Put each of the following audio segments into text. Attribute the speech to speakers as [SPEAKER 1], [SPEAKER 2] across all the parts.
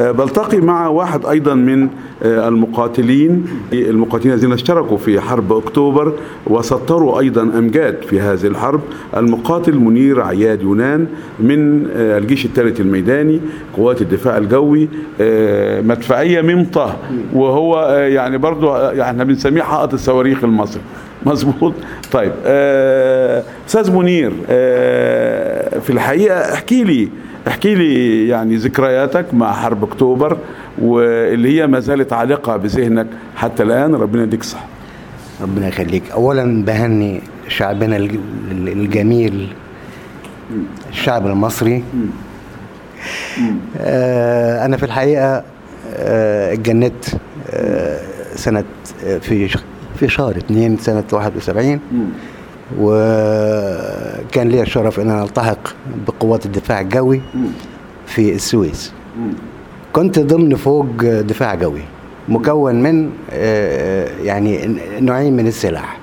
[SPEAKER 1] آه، بلتقي مع واحد أيضا من آه، المقاتلين المقاتلين الذين اشتركوا في حرب أكتوبر وسطروا أيضا أمجاد في هذه الحرب. المقاتل منير عياد يونان من آه، الجيش الثالث الميداني قوات الدفاع الجوي مدفعية ممطة وهو يعني برضو إحنا بنسميه حائط الصواريخ المصري. مظبوط؟ طيب أستاذ منير في الحقيقة احكي لي احكي لي يعني ذكرياتك مع حرب أكتوبر واللي هي ما زالت عالقة بذهنك حتى الآن ربنا يديك الصحة.
[SPEAKER 2] ربنا يخليك. اولا بهني شعبنا الج- الجميل الشعب المصري. آه أنا في الحقيقة آه اتجندت آه سنة في في شهر 2 سنة 71 وكان لي الشرف إن أنا ألتحق بقوات الدفاع الجوي في السويس. كنت ضمن فوج دفاع جوي مكون من آه، يعني نوعين من السلاح.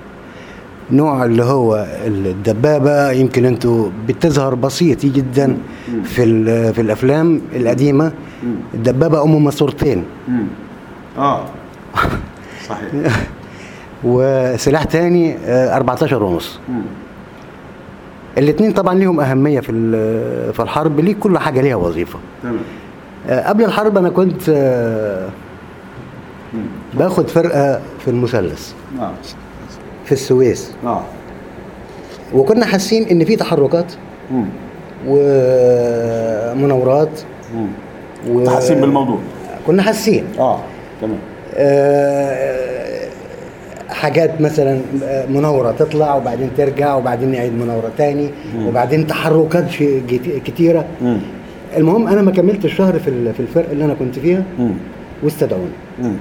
[SPEAKER 2] نوع اللي هو الدبابة يمكن أنتوا بتظهر بسيط جدا في في الأفلام القديمة. الدبابة ام ماسورتين.
[SPEAKER 1] آه. صحيح.
[SPEAKER 2] وسلاح تاني آه، 14 ونص. الاثنين طبعا ليهم أهمية في في الحرب ليه كل حاجة ليها وظيفة.
[SPEAKER 1] تمام.
[SPEAKER 2] آه، قبل الحرب أنا كنت آه، باخد فرقة في المثلث.
[SPEAKER 1] آه
[SPEAKER 2] في السويس.
[SPEAKER 1] آه
[SPEAKER 2] وكنا حاسين إن في تحركات. ومناورات. و...
[SPEAKER 1] تحسين بالموضوع.
[SPEAKER 2] كنا حاسين.
[SPEAKER 1] آه تمام.
[SPEAKER 2] آه، حاجات مثلا آه، مناورة تطلع وبعدين ترجع وبعدين نعيد مناورة تاني وبعدين تحركات كتيرة.
[SPEAKER 1] مم.
[SPEAKER 2] المهم أنا ما كملتش شهر في في الفرقه اللي أنا كنت فيها
[SPEAKER 1] مم.
[SPEAKER 2] واستدعوني.
[SPEAKER 1] مم.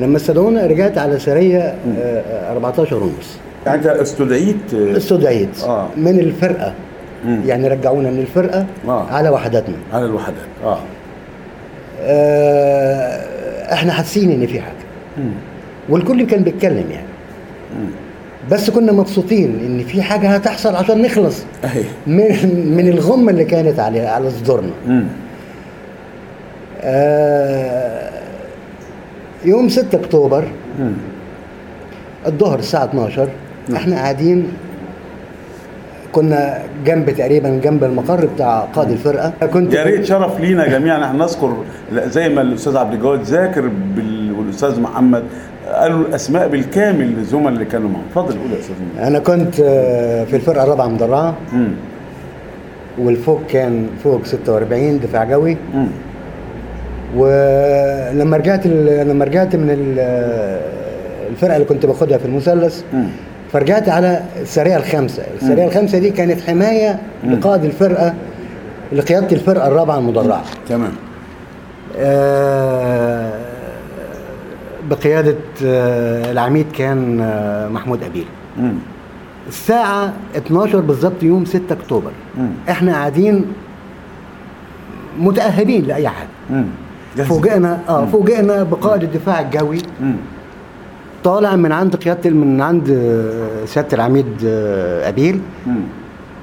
[SPEAKER 2] لما استدعونا رجعت على سرية آه، آه، 14 ونص.
[SPEAKER 1] يعني أنت استدعيت؟ آه،
[SPEAKER 2] استدعيت.
[SPEAKER 1] آه.
[SPEAKER 2] من الفرقة.
[SPEAKER 1] مم.
[SPEAKER 2] يعني رجعونا من الفرقة
[SPEAKER 1] آه.
[SPEAKER 2] على وحداتنا.
[SPEAKER 1] على الوحدات. آه.
[SPEAKER 2] آه، إحنا حاسين إن في حاجة. والكل كان بيتكلم يعني. بس كنا مبسوطين إن في حاجة هتحصل عشان نخلص
[SPEAKER 1] اهي
[SPEAKER 2] من من الغمة اللي كانت على على صدورنا. آه، يوم 6 أكتوبر
[SPEAKER 1] مم.
[SPEAKER 2] الظهر الساعة 12 إحنا قاعدين كنا جنب تقريبا جنب المقر بتاع قائد الفرقة. كنت
[SPEAKER 1] يا ريت شرف لينا جميعا إحنا نذكر زي ما الأستاذ عبد الجواد ذاكر بال... والأستاذ محمد قالوا الأسماء بالكامل للزملاء اللي كانوا معاهم اتفضل قول يا أستاذ.
[SPEAKER 2] أنا كنت آه، في الفرقة الرابعة مدرعه. والفوق كان فوق 46 دفاع جوي
[SPEAKER 1] مم.
[SPEAKER 2] ولما رجعت لما رجعت من ال- الفرقة اللي كنت باخدها في المثلث. فرجعت على السريه الخامسه، السريه الخامسه دي كانت حماية لقائد الفرقة لقيادة الفرقة الرابعة المدرعة.
[SPEAKER 1] تمام
[SPEAKER 2] آه، بقيادة آه، العميد كان آه، محمود أبيل.
[SPEAKER 1] مم.
[SPEAKER 2] الساعة 12 بالظبط يوم 6 أكتوبر
[SPEAKER 1] مم.
[SPEAKER 2] إحنا قاعدين متأهلين
[SPEAKER 1] لأي حاجة.
[SPEAKER 2] فوجئنا آه فوجئنا بقائد الدفاع الجوي
[SPEAKER 1] مم.
[SPEAKER 2] طالع من عند قيادة من عند آه، سيادة العميد
[SPEAKER 1] أبيل.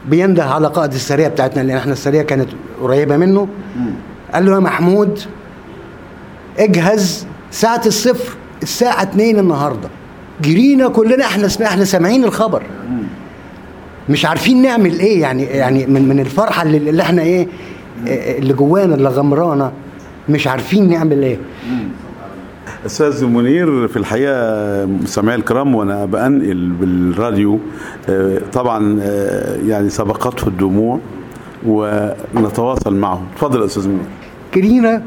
[SPEAKER 2] بينده على قائد السريه بتاعتنا لأن إحنا السريه كانت قريبة منه
[SPEAKER 1] مم.
[SPEAKER 2] قال له يا محمود اجهز ساعة الصفر الساعة 2 النهارده. جرينا كلنا إحنا إحنا سامعين الخبر. مش عارفين نعمل إيه يعني يعني من من الفرحة اللي, اللي إحنا إيه آه، اللي جوانا اللي غمرانا مش عارفين نعمل إيه.
[SPEAKER 1] أستاذ منير في الحقيقة مستمعي الكرام وأنا بنقل بالراديو آه، طبعا يعني سبقته الدموع ونتواصل معه. اتفضل يا أستاذ منير.
[SPEAKER 2] جرينا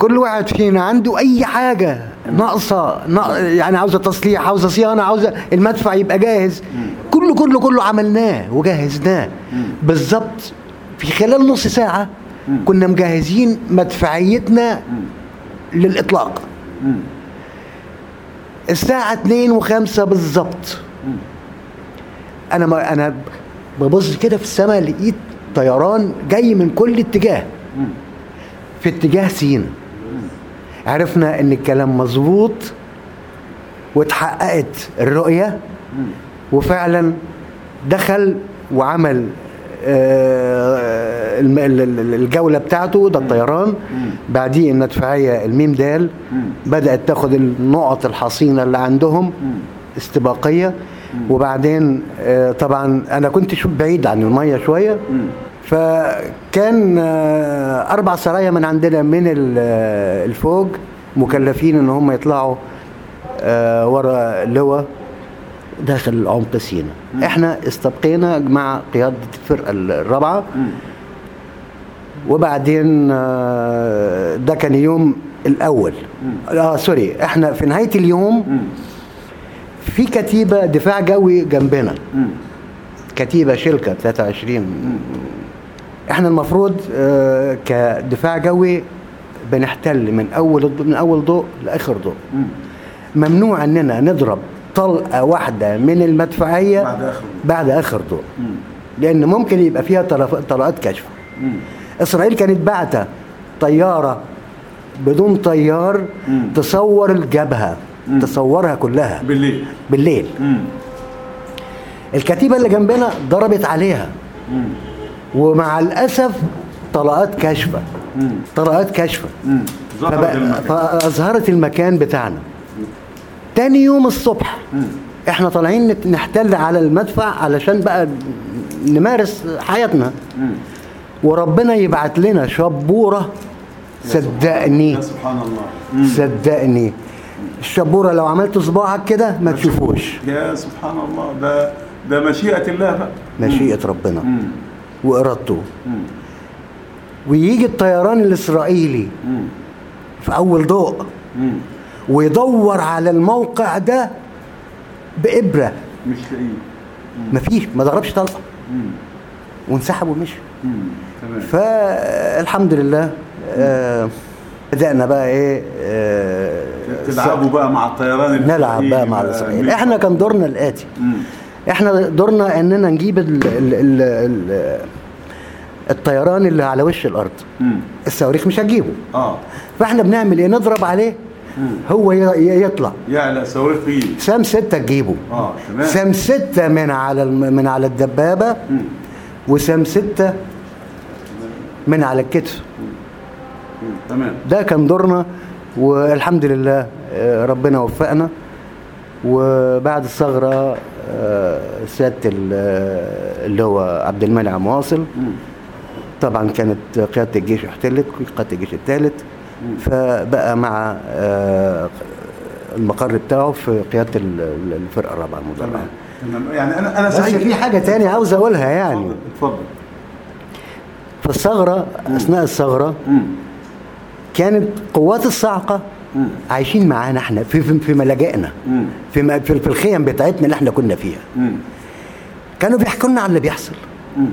[SPEAKER 2] كل واحد فينا عنده أي حاجة ناقصة ناق- يعني عاوزة تصليح عاوزة صيانة عاوزة المدفع يبقى جاهز. كله كله كله عملناه وجهزناه. بالظبط. في خلال نص ساعة كنا مجهزين مدفعيتنا للإطلاق. الساعة 2 و5 بالظبط. أنا ما أنا ببص كده في السماء لقيت طيران جاي من كل اتجاه. في اتجاه سينا. عرفنا إن الكلام مظبوط واتحققت الرؤية وفعلا دخل وعمل آه، الم- ال- ال- الجولة بتاعته ده الطيران. بعديه المدفعيه الميم دال بدأت تاخد النقط الحصينة اللي عندهم استباقية. وبعدين آه، طبعا أنا كنت بعيد عن المية شوية. فكان آه، أربع سرايا من عندنا من آه، الفوج مكلفين إن هم يطلعوا آه، ورا اللواء داخل عمق سينا. إحنا استبقينا مع قيادة الفرقة الرابعة. وبعدين ده كان يوم الأول. آه سوري إحنا في نهاية اليوم في كتيبة دفاع جوي جنبنا. كتيبة شلكه 23 إحنا المفروض آه، كدفاع جوي بنحتل من أول من أول ضوء لآخر ضوء. ممنوع إننا نضرب طلقة واحدة من المدفعية
[SPEAKER 1] بعد ضوء.
[SPEAKER 2] بعد آخر ضوء. لأن ممكن يبقى فيها طلقات كشف. إسرائيل كانت بعتة طيارة بدون طيار تصور الجبهه تصورها كلها.
[SPEAKER 1] بالليل.
[SPEAKER 2] بالليل. الكتيبة اللي جنبنا ضربت عليها. ومع الأسف طلقات كاشفه طلقات كاشفه. فأظهرت
[SPEAKER 1] المكان
[SPEAKER 2] بتاعنا. تاني يوم الصبح إحنا طالعين نحتل على المدفع علشان بقى نمارس حياتنا. وربنا يبعت لنا شبورة صدقني.
[SPEAKER 1] سبحان الله.
[SPEAKER 2] صدقني. الشبورة لو عملت صباعك كده ما تشوفوش.
[SPEAKER 1] يا سبحان الله. ده ده مشيئة الله بقى.
[SPEAKER 2] مشيئة ربنا.
[SPEAKER 1] مم.
[SPEAKER 2] وارادته ويجي الطيران الإسرائيلي
[SPEAKER 1] مم.
[SPEAKER 2] في أول ضوء. ويدور على الموقع ده بإبرة.
[SPEAKER 1] مش لاقيه
[SPEAKER 2] مفيش ما ضربش طلقة.
[SPEAKER 1] مم.
[SPEAKER 2] وانسحب ومشي فالحمد لله آه بدأنا بقى إيه آه
[SPEAKER 1] تلعبوا بقى مع الطيران
[SPEAKER 2] نلعب
[SPEAKER 1] الإسرائيلي
[SPEAKER 2] بقى. مع
[SPEAKER 1] و-
[SPEAKER 2] الاسرائيل إحنا كان دورنا الآتي.
[SPEAKER 1] مم.
[SPEAKER 2] إحنا دورنا اننا نجيب ال ال ال ال الطيران اللي على وش الأرض.
[SPEAKER 1] مم.
[SPEAKER 2] الصواريخ مش هتجيبه.
[SPEAKER 1] آه.
[SPEAKER 2] فاحنا بنعمل إيه؟ نضرب عليه. هو ي- ي- يطلع.
[SPEAKER 1] يعلى صواريخ فيه
[SPEAKER 2] سام ستة تجيبه.
[SPEAKER 1] آه تمام.
[SPEAKER 2] سام ستة من على من على الدبابة.
[SPEAKER 1] مم.
[SPEAKER 2] وسام ستة من على الكتف.
[SPEAKER 1] مم. تمام.
[SPEAKER 2] ده كان دورنا والحمد لله آه، ربنا وفقنا. وبعد الثغرة آه، اللي هو عبد المنعم واصل. طبعا كانت قيادة الجيش احتلت قيادة الجيش الثالث فبقى مع آه، المقر بتاعه في قيادة ال- ال- الفرقة الرابعة
[SPEAKER 1] تمام. يعني أنا
[SPEAKER 2] أنا
[SPEAKER 1] سعيد.
[SPEAKER 2] في حاجة تانية عاوز أقولها يعني.
[SPEAKER 1] اتفضل
[SPEAKER 2] في الثغرة أثناء الثغرة
[SPEAKER 1] مم.
[SPEAKER 2] كانت قوات الصاعقة
[SPEAKER 1] مم.
[SPEAKER 2] عايشين معانا إحنا في في, في ملاجئنا. في في في الخيم بتاعتنا اللي إحنا كنا فيها
[SPEAKER 1] مم.
[SPEAKER 2] كانوا بيحكوا لنا عن اللي بيحصل
[SPEAKER 1] مم.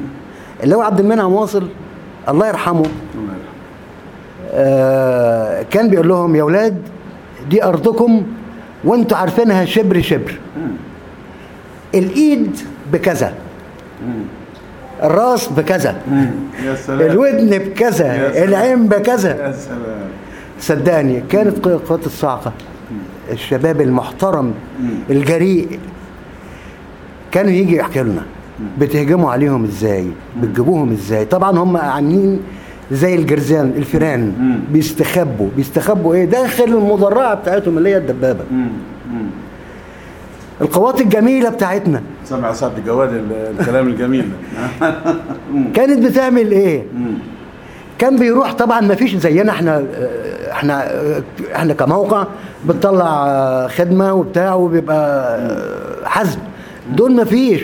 [SPEAKER 2] اللي هو عبد المنعم واصل الله يرحمه. آه كان بيقول لهم يا أولاد دي أرضكم وأنتوا عارفينها شبر شبر. الإيد بكذا الراس بكذا
[SPEAKER 1] مم. يا سلام
[SPEAKER 2] الودن بكذا. العين بكذا
[SPEAKER 1] يا سلام
[SPEAKER 2] صدقني كانت قوات الصاعقة الشباب المحترم الجريء كانوا يجي يحكوا لنا بتهجموا عليهم إزاي؟ بتجيبوهم إزاي؟ طبعا هم عاملين زي الجرزان الفيران. بيستخبوا. بيستخبوا إيه؟ داخل المدرعه بتاعتهم اللي هي
[SPEAKER 1] الدبابة.
[SPEAKER 2] القوات الجميلة بتاعتنا.
[SPEAKER 1] سمع سعد الجواد ال- الكلام الجميل.
[SPEAKER 2] كانت بتعمل
[SPEAKER 1] إيه.
[SPEAKER 2] كان بيروح طبعا ما فيش زينا إحنا إحنا إحنا كموقع بتطلع خدمة وبتاع وبيبقى حزم دول ما فيش.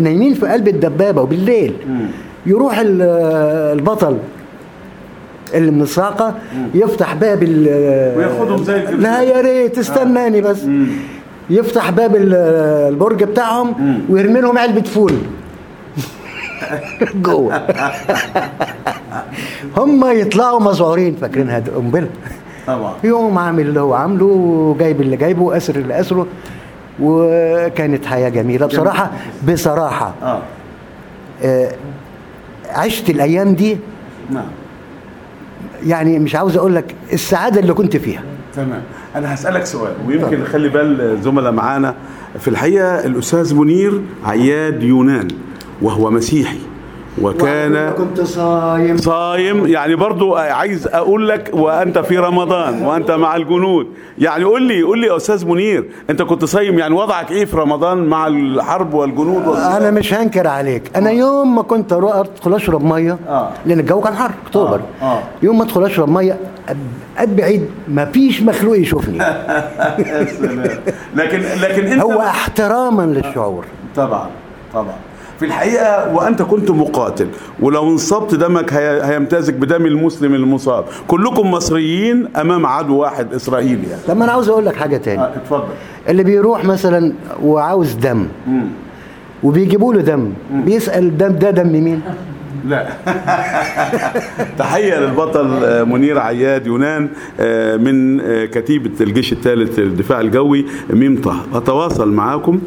[SPEAKER 2] نايمين في قلب الدبابة وبالليل. يروح ال- البطل اللي من الصاقه يفتح باب ال-
[SPEAKER 1] وياخدهم زي.
[SPEAKER 2] لا يا ريت استناني بس.
[SPEAKER 1] مم.
[SPEAKER 2] يفتح باب ال- البرج بتاعهم ويرمي لهم علبة فول. جوه. هم يطلعوا مذعورين فاكرينها دي قنبله
[SPEAKER 1] طبعا.
[SPEAKER 2] يقوم عامل اللي هو عامله وجايب اللي جايبه واسر اللي أسره. وكانت حياة جميلة بصراحة بصراحة.
[SPEAKER 1] آه.
[SPEAKER 2] آه، عشت الأيام دي.
[SPEAKER 1] نعم.
[SPEAKER 2] يعني مش عاوز أقول لك السعادة اللي كنت فيها.
[SPEAKER 1] تمام. أنا هسألك سؤال ويمكن نخلي بال زملاء معانا. في الحقيقة الأستاذ منير عياد يونان. وهو مسيحي وكان
[SPEAKER 2] كنت صايم
[SPEAKER 1] صايم يعني برضو عايز أقول لك وأنت في رمضان وأنت مع الجنود يعني قول لي قول لي يا أستاذ منير أنت كنت صايم يعني وضعك إيه في رمضان مع الحرب والجنود والصيام؟
[SPEAKER 2] أنا مش هنكر عليك أنا يوم ما كنت أروح أدخل أشرب مية
[SPEAKER 1] آه.
[SPEAKER 2] لأن الجو كان حر أكتوبر
[SPEAKER 1] آه. آه.
[SPEAKER 2] يوم ما أدخل أشرب مية قد بعيد ما فيش مخلوق يشوفني.
[SPEAKER 1] لكن لكن أنت
[SPEAKER 2] هو احتراما للشعور
[SPEAKER 1] طبعا طبعا في الحقيقة وأنت كنت مقاتل. ولو انصبت دمك هي- هيمتزج بدم المسلم المصاب. كلكم مصريين أمام عدو واحد إسرائيلي يعني.
[SPEAKER 2] طب ما أنا عاوز أقول لك حاجة تاني.
[SPEAKER 1] آه، اتفضل.
[SPEAKER 2] اللي بيروح مثلا وعاوز دم وبيجيبوا له دم بيسأل الدم ده دم مين
[SPEAKER 1] لا. تحية للبطل آه، منير عياد يونان آه، من آه، كتيبة الجيش الثالث للدفاع الجوي ميم طه. أتواصل معاكم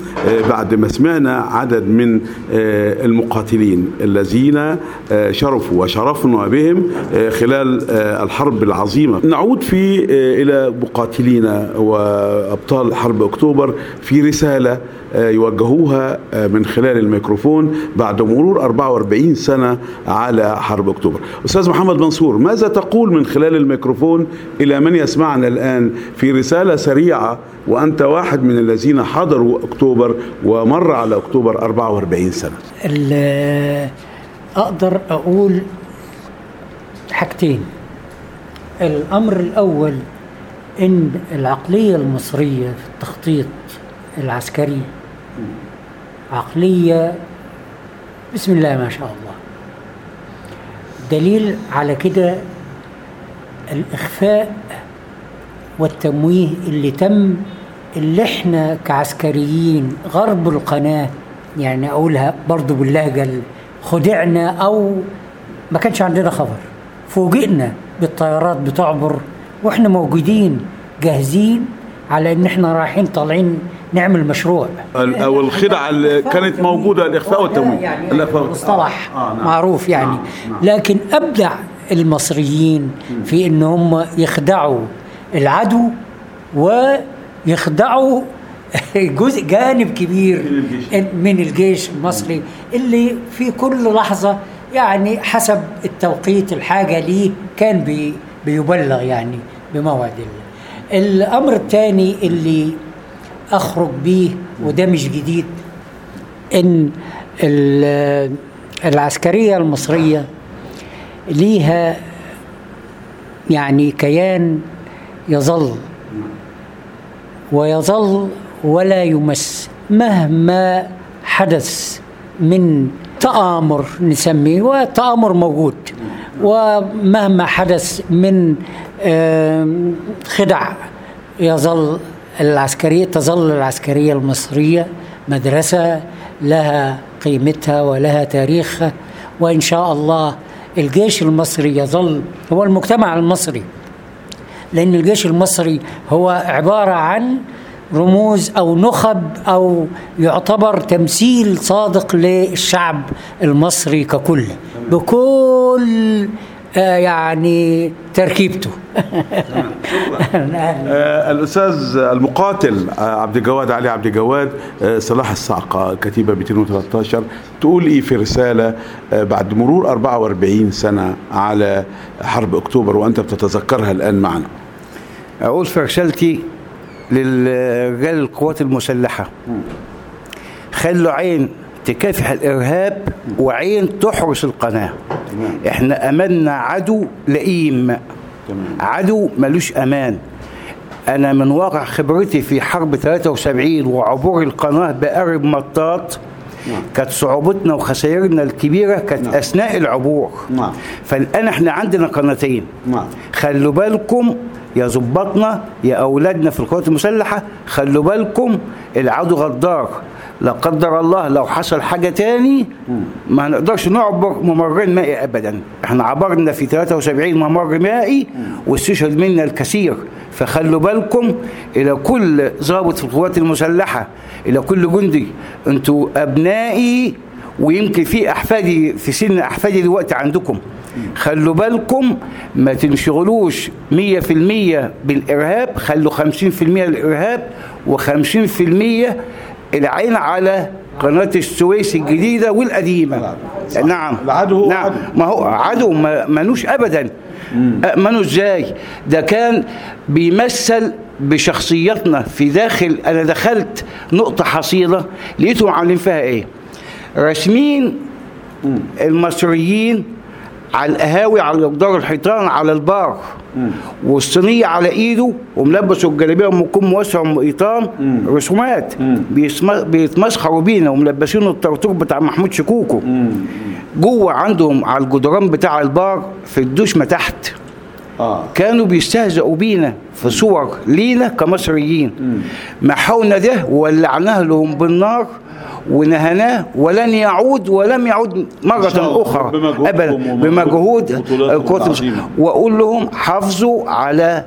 [SPEAKER 1] بعد ما سمعنا عدد من المقاتلين الذين شرفوا وشرفنا بهم خلال الحرب العظيمة. نعود في إلى مقاتلينا وأبطال حرب أكتوبر في رسالة يوجهوها من خلال الميكروفون بعد مرور 44 سنة على حرب أكتوبر. أستاذ محمد منصور ماذا تقول من خلال الميكروفون إلى من يسمعنا الآن في رسالة سريعة وأنت واحد من الذين حضروا أكتوبر ومر على أكتوبر 44 سنة؟
[SPEAKER 3] أقدر أقول حاجتين. الأمر الأول إن العقلية المصرية في التخطيط العسكري عقلية بسم الله ما شاء الله دليل على كده الإخفاء والتمويه اللي تم اللي إحنا كعسكريين غرب القناة يعني أقولها برضو باللهجة ال- خدعنا أو ما كانش عندنا خبر فوجئنا بالطيارات بتعبر وإحنا موجودين جاهزين على إن إحنا رايحين طالعين نعمل مشروع.
[SPEAKER 1] ال- أو الخدعة اللي كانت موجودة الإخفاء
[SPEAKER 3] هو ده
[SPEAKER 1] والتمويه
[SPEAKER 3] يعني مصطلح
[SPEAKER 1] آه، نعم.
[SPEAKER 3] معروف يعني.
[SPEAKER 1] نعم، نعم.
[SPEAKER 3] لكن أبدع المصريين في إن هم يخدعوا العدو ويخدعوا جزء جانب كبير من الجيش. المصري اللي في كل لحظة يعني حسب التوقيت الحاجة ليه كان بي بيبلغ يعني بموعد ال- الأمر الثاني اللي أخرج بيه وده مش جديد إن ال- العسكرية المصرية ليها يعني كيان يظل ويظل ولا يمس مهما حدث من تآمر نسميه والتآمر موجود ومهما حدث من خدع يظل العسكرية تظل العسكرية المصرية مدرسة لها قيمتها ولها تاريخها وإن شاء الله الجيش المصري يظل هو المجتمع المصري لأن الجيش المصري هو عبارة عن رموز أو نخب أو يعتبر تمثيل صادق للشعب المصري ككل بكل يعني تركيبته.
[SPEAKER 1] آه، الأستاذ المقاتل آه، عبد الجواد علي عبد الجواد آه، صلاح الصعقة كتيبة 213 تقول إيه في رسالة آه، بعد مرور 44 سنة على حرب أكتوبر وأنت بتتذكرها الآن معنا؟
[SPEAKER 4] أقول في رسالتي للرجال القوات المسلحة. خلوا عين تكافح الإرهاب وعين تحرس القناة إحنا أملنا عدو لئيم. عدو ملوش أمان. أنا من واقع خبرتي في حرب 73 وعبور القناة بقرب مطاط كانت صعوبتنا وخسائرنا الكبيرة كانت أثناء العبور.
[SPEAKER 1] نعم.
[SPEAKER 4] فالآن إحنا عندنا قناتين.
[SPEAKER 1] نعم.
[SPEAKER 4] خلوا بالكم يا ظباطنا يا أولادنا في القوات المسلحة خلوا بالكم العدو غدار. لا قدر الله لو حصل حاجة تاني ما هنقدرش نعبر ممرين مائي ابدا. إحنا عبرنا في 73 ممر مائي واستشهد منا الكثير. فخلوا بالكم إلى كل ضابط في القوات المسلحة إلى كل جندي. أنتوا أبنائي ويمكن في أحفادي في سن أحفادي دلوقتي عندكم. خلوا بالكم ما تنشغلوش 100% بالإرهاب خلوا 50% للارهاب و50% العين على قناة السويس الجديدة والقديمة. نعم.
[SPEAKER 1] العدو هو
[SPEAKER 4] نعم.
[SPEAKER 1] عدو.
[SPEAKER 4] ما هو عدو ما- ملوش ابدا. امنه إزاي؟ ده كان بيمثل بشخصيتنا في داخل أنا دخلت نقطة حصيلة لقيتهم عاملين فيها إيه؟ راسمين المصريين على القهاوي على جدار الحيطان على البار. والصينية على إيده وملبس الجلابية واسع ام قيطان رسومات. بيتمسخروا بينا وملبسينه الطرطور بتاع محمود شكوكو. جوه عندهم على الجدران بتاع البار في الدشمه تحت
[SPEAKER 1] آه.
[SPEAKER 4] كانوا بيستهزئوا بينا في صور لينا كمصريين. محونا ده وولعناه لهم بالنار ونهناه ولن يعود ولم يعود مرة. أخرى. أبدا. بمجهود القوات. وأقول لهم حافظوا على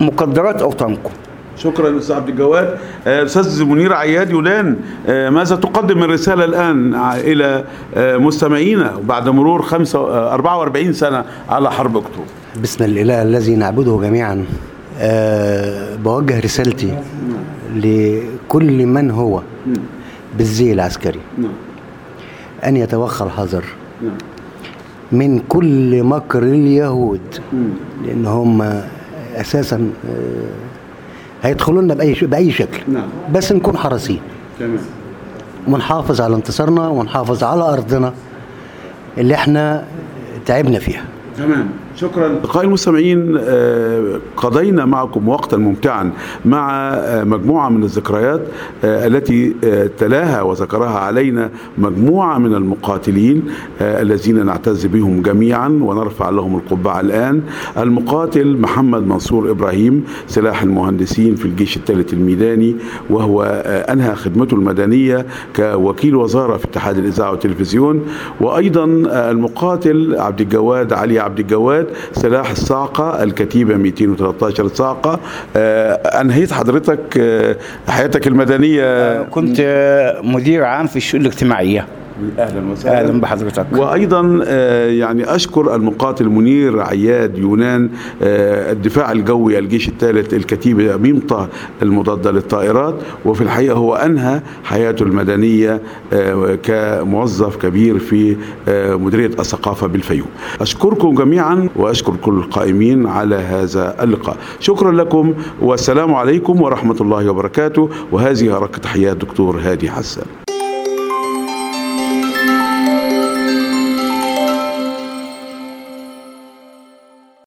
[SPEAKER 4] مقدرات أوطانكم.
[SPEAKER 1] شكرا أستاذ عبد الجواد. آه، أستاذ منير عياد يولان آه، ماذا تقدم من رسالة الآن إلى آه، مستمعينا بعد مرور خمسة آه، 44 سنة على حرب أكتوبر؟
[SPEAKER 2] بسم الإله الذي نعبده جميعا. أه بوجه رسالتي لكل من هو. بالزي العسكري.
[SPEAKER 1] نعم.
[SPEAKER 2] أن يتوخى الحذر
[SPEAKER 1] نعم.
[SPEAKER 2] من كل مكر اليهود لأن هم أساسا آه، هيدخلوا لنا بأي ش- بأي شكل.
[SPEAKER 1] نعم.
[SPEAKER 2] بس نكون حريصين.
[SPEAKER 1] تمام.
[SPEAKER 2] ونحافظ على انتصارنا ونحافظ على أرضنا اللي إحنا تعبنا فيها.
[SPEAKER 1] تمام. شكرا. لقاء المستمعين آه، قضينا معكم وقتا ممتعا مع آه، مجموعة من الذكريات آه، التي تلاها وذكرها علينا مجموعة من المقاتلين الذين نعتز بهم جميعا ونرفع لهم القبعة الآن. المقاتل محمد منصور إبراهيم سلاح المهندسين في الجيش الثالث الميداني وهو أنهى خدمته المدنية كوكيل وزارة في اتحاد الإذاعة والتلفزيون. وأيضا المقاتل عبد الجواد علي عبد الجواد سلاح الصاعقة الكتيبة 213 صاعقة آه، أنهيت حضرتك آه، حياتك المدنية.
[SPEAKER 4] كنت مدير عام في الشؤون الاجتماعية.
[SPEAKER 1] أهلا وسهلا
[SPEAKER 4] أهلا بحضرتك
[SPEAKER 1] وأيضا آه، يعني أشكر المقاتل منير عياد يونان آه، الدفاع الجوي الجيش الثالث الكتيبه ميمطه المضادة للطائرات وفي الحقيقة هو أنهى حياته المدنية آه، كموظف كبير في مديرية الثقافة بالفيوم. أشكركم جميعا وأشكر كل القائمين على هذا اللقاء. شكرا لكم والسلام عليكم ورحمة الله وبركاته وهذه ركه تحيات دكتور هادي حسن.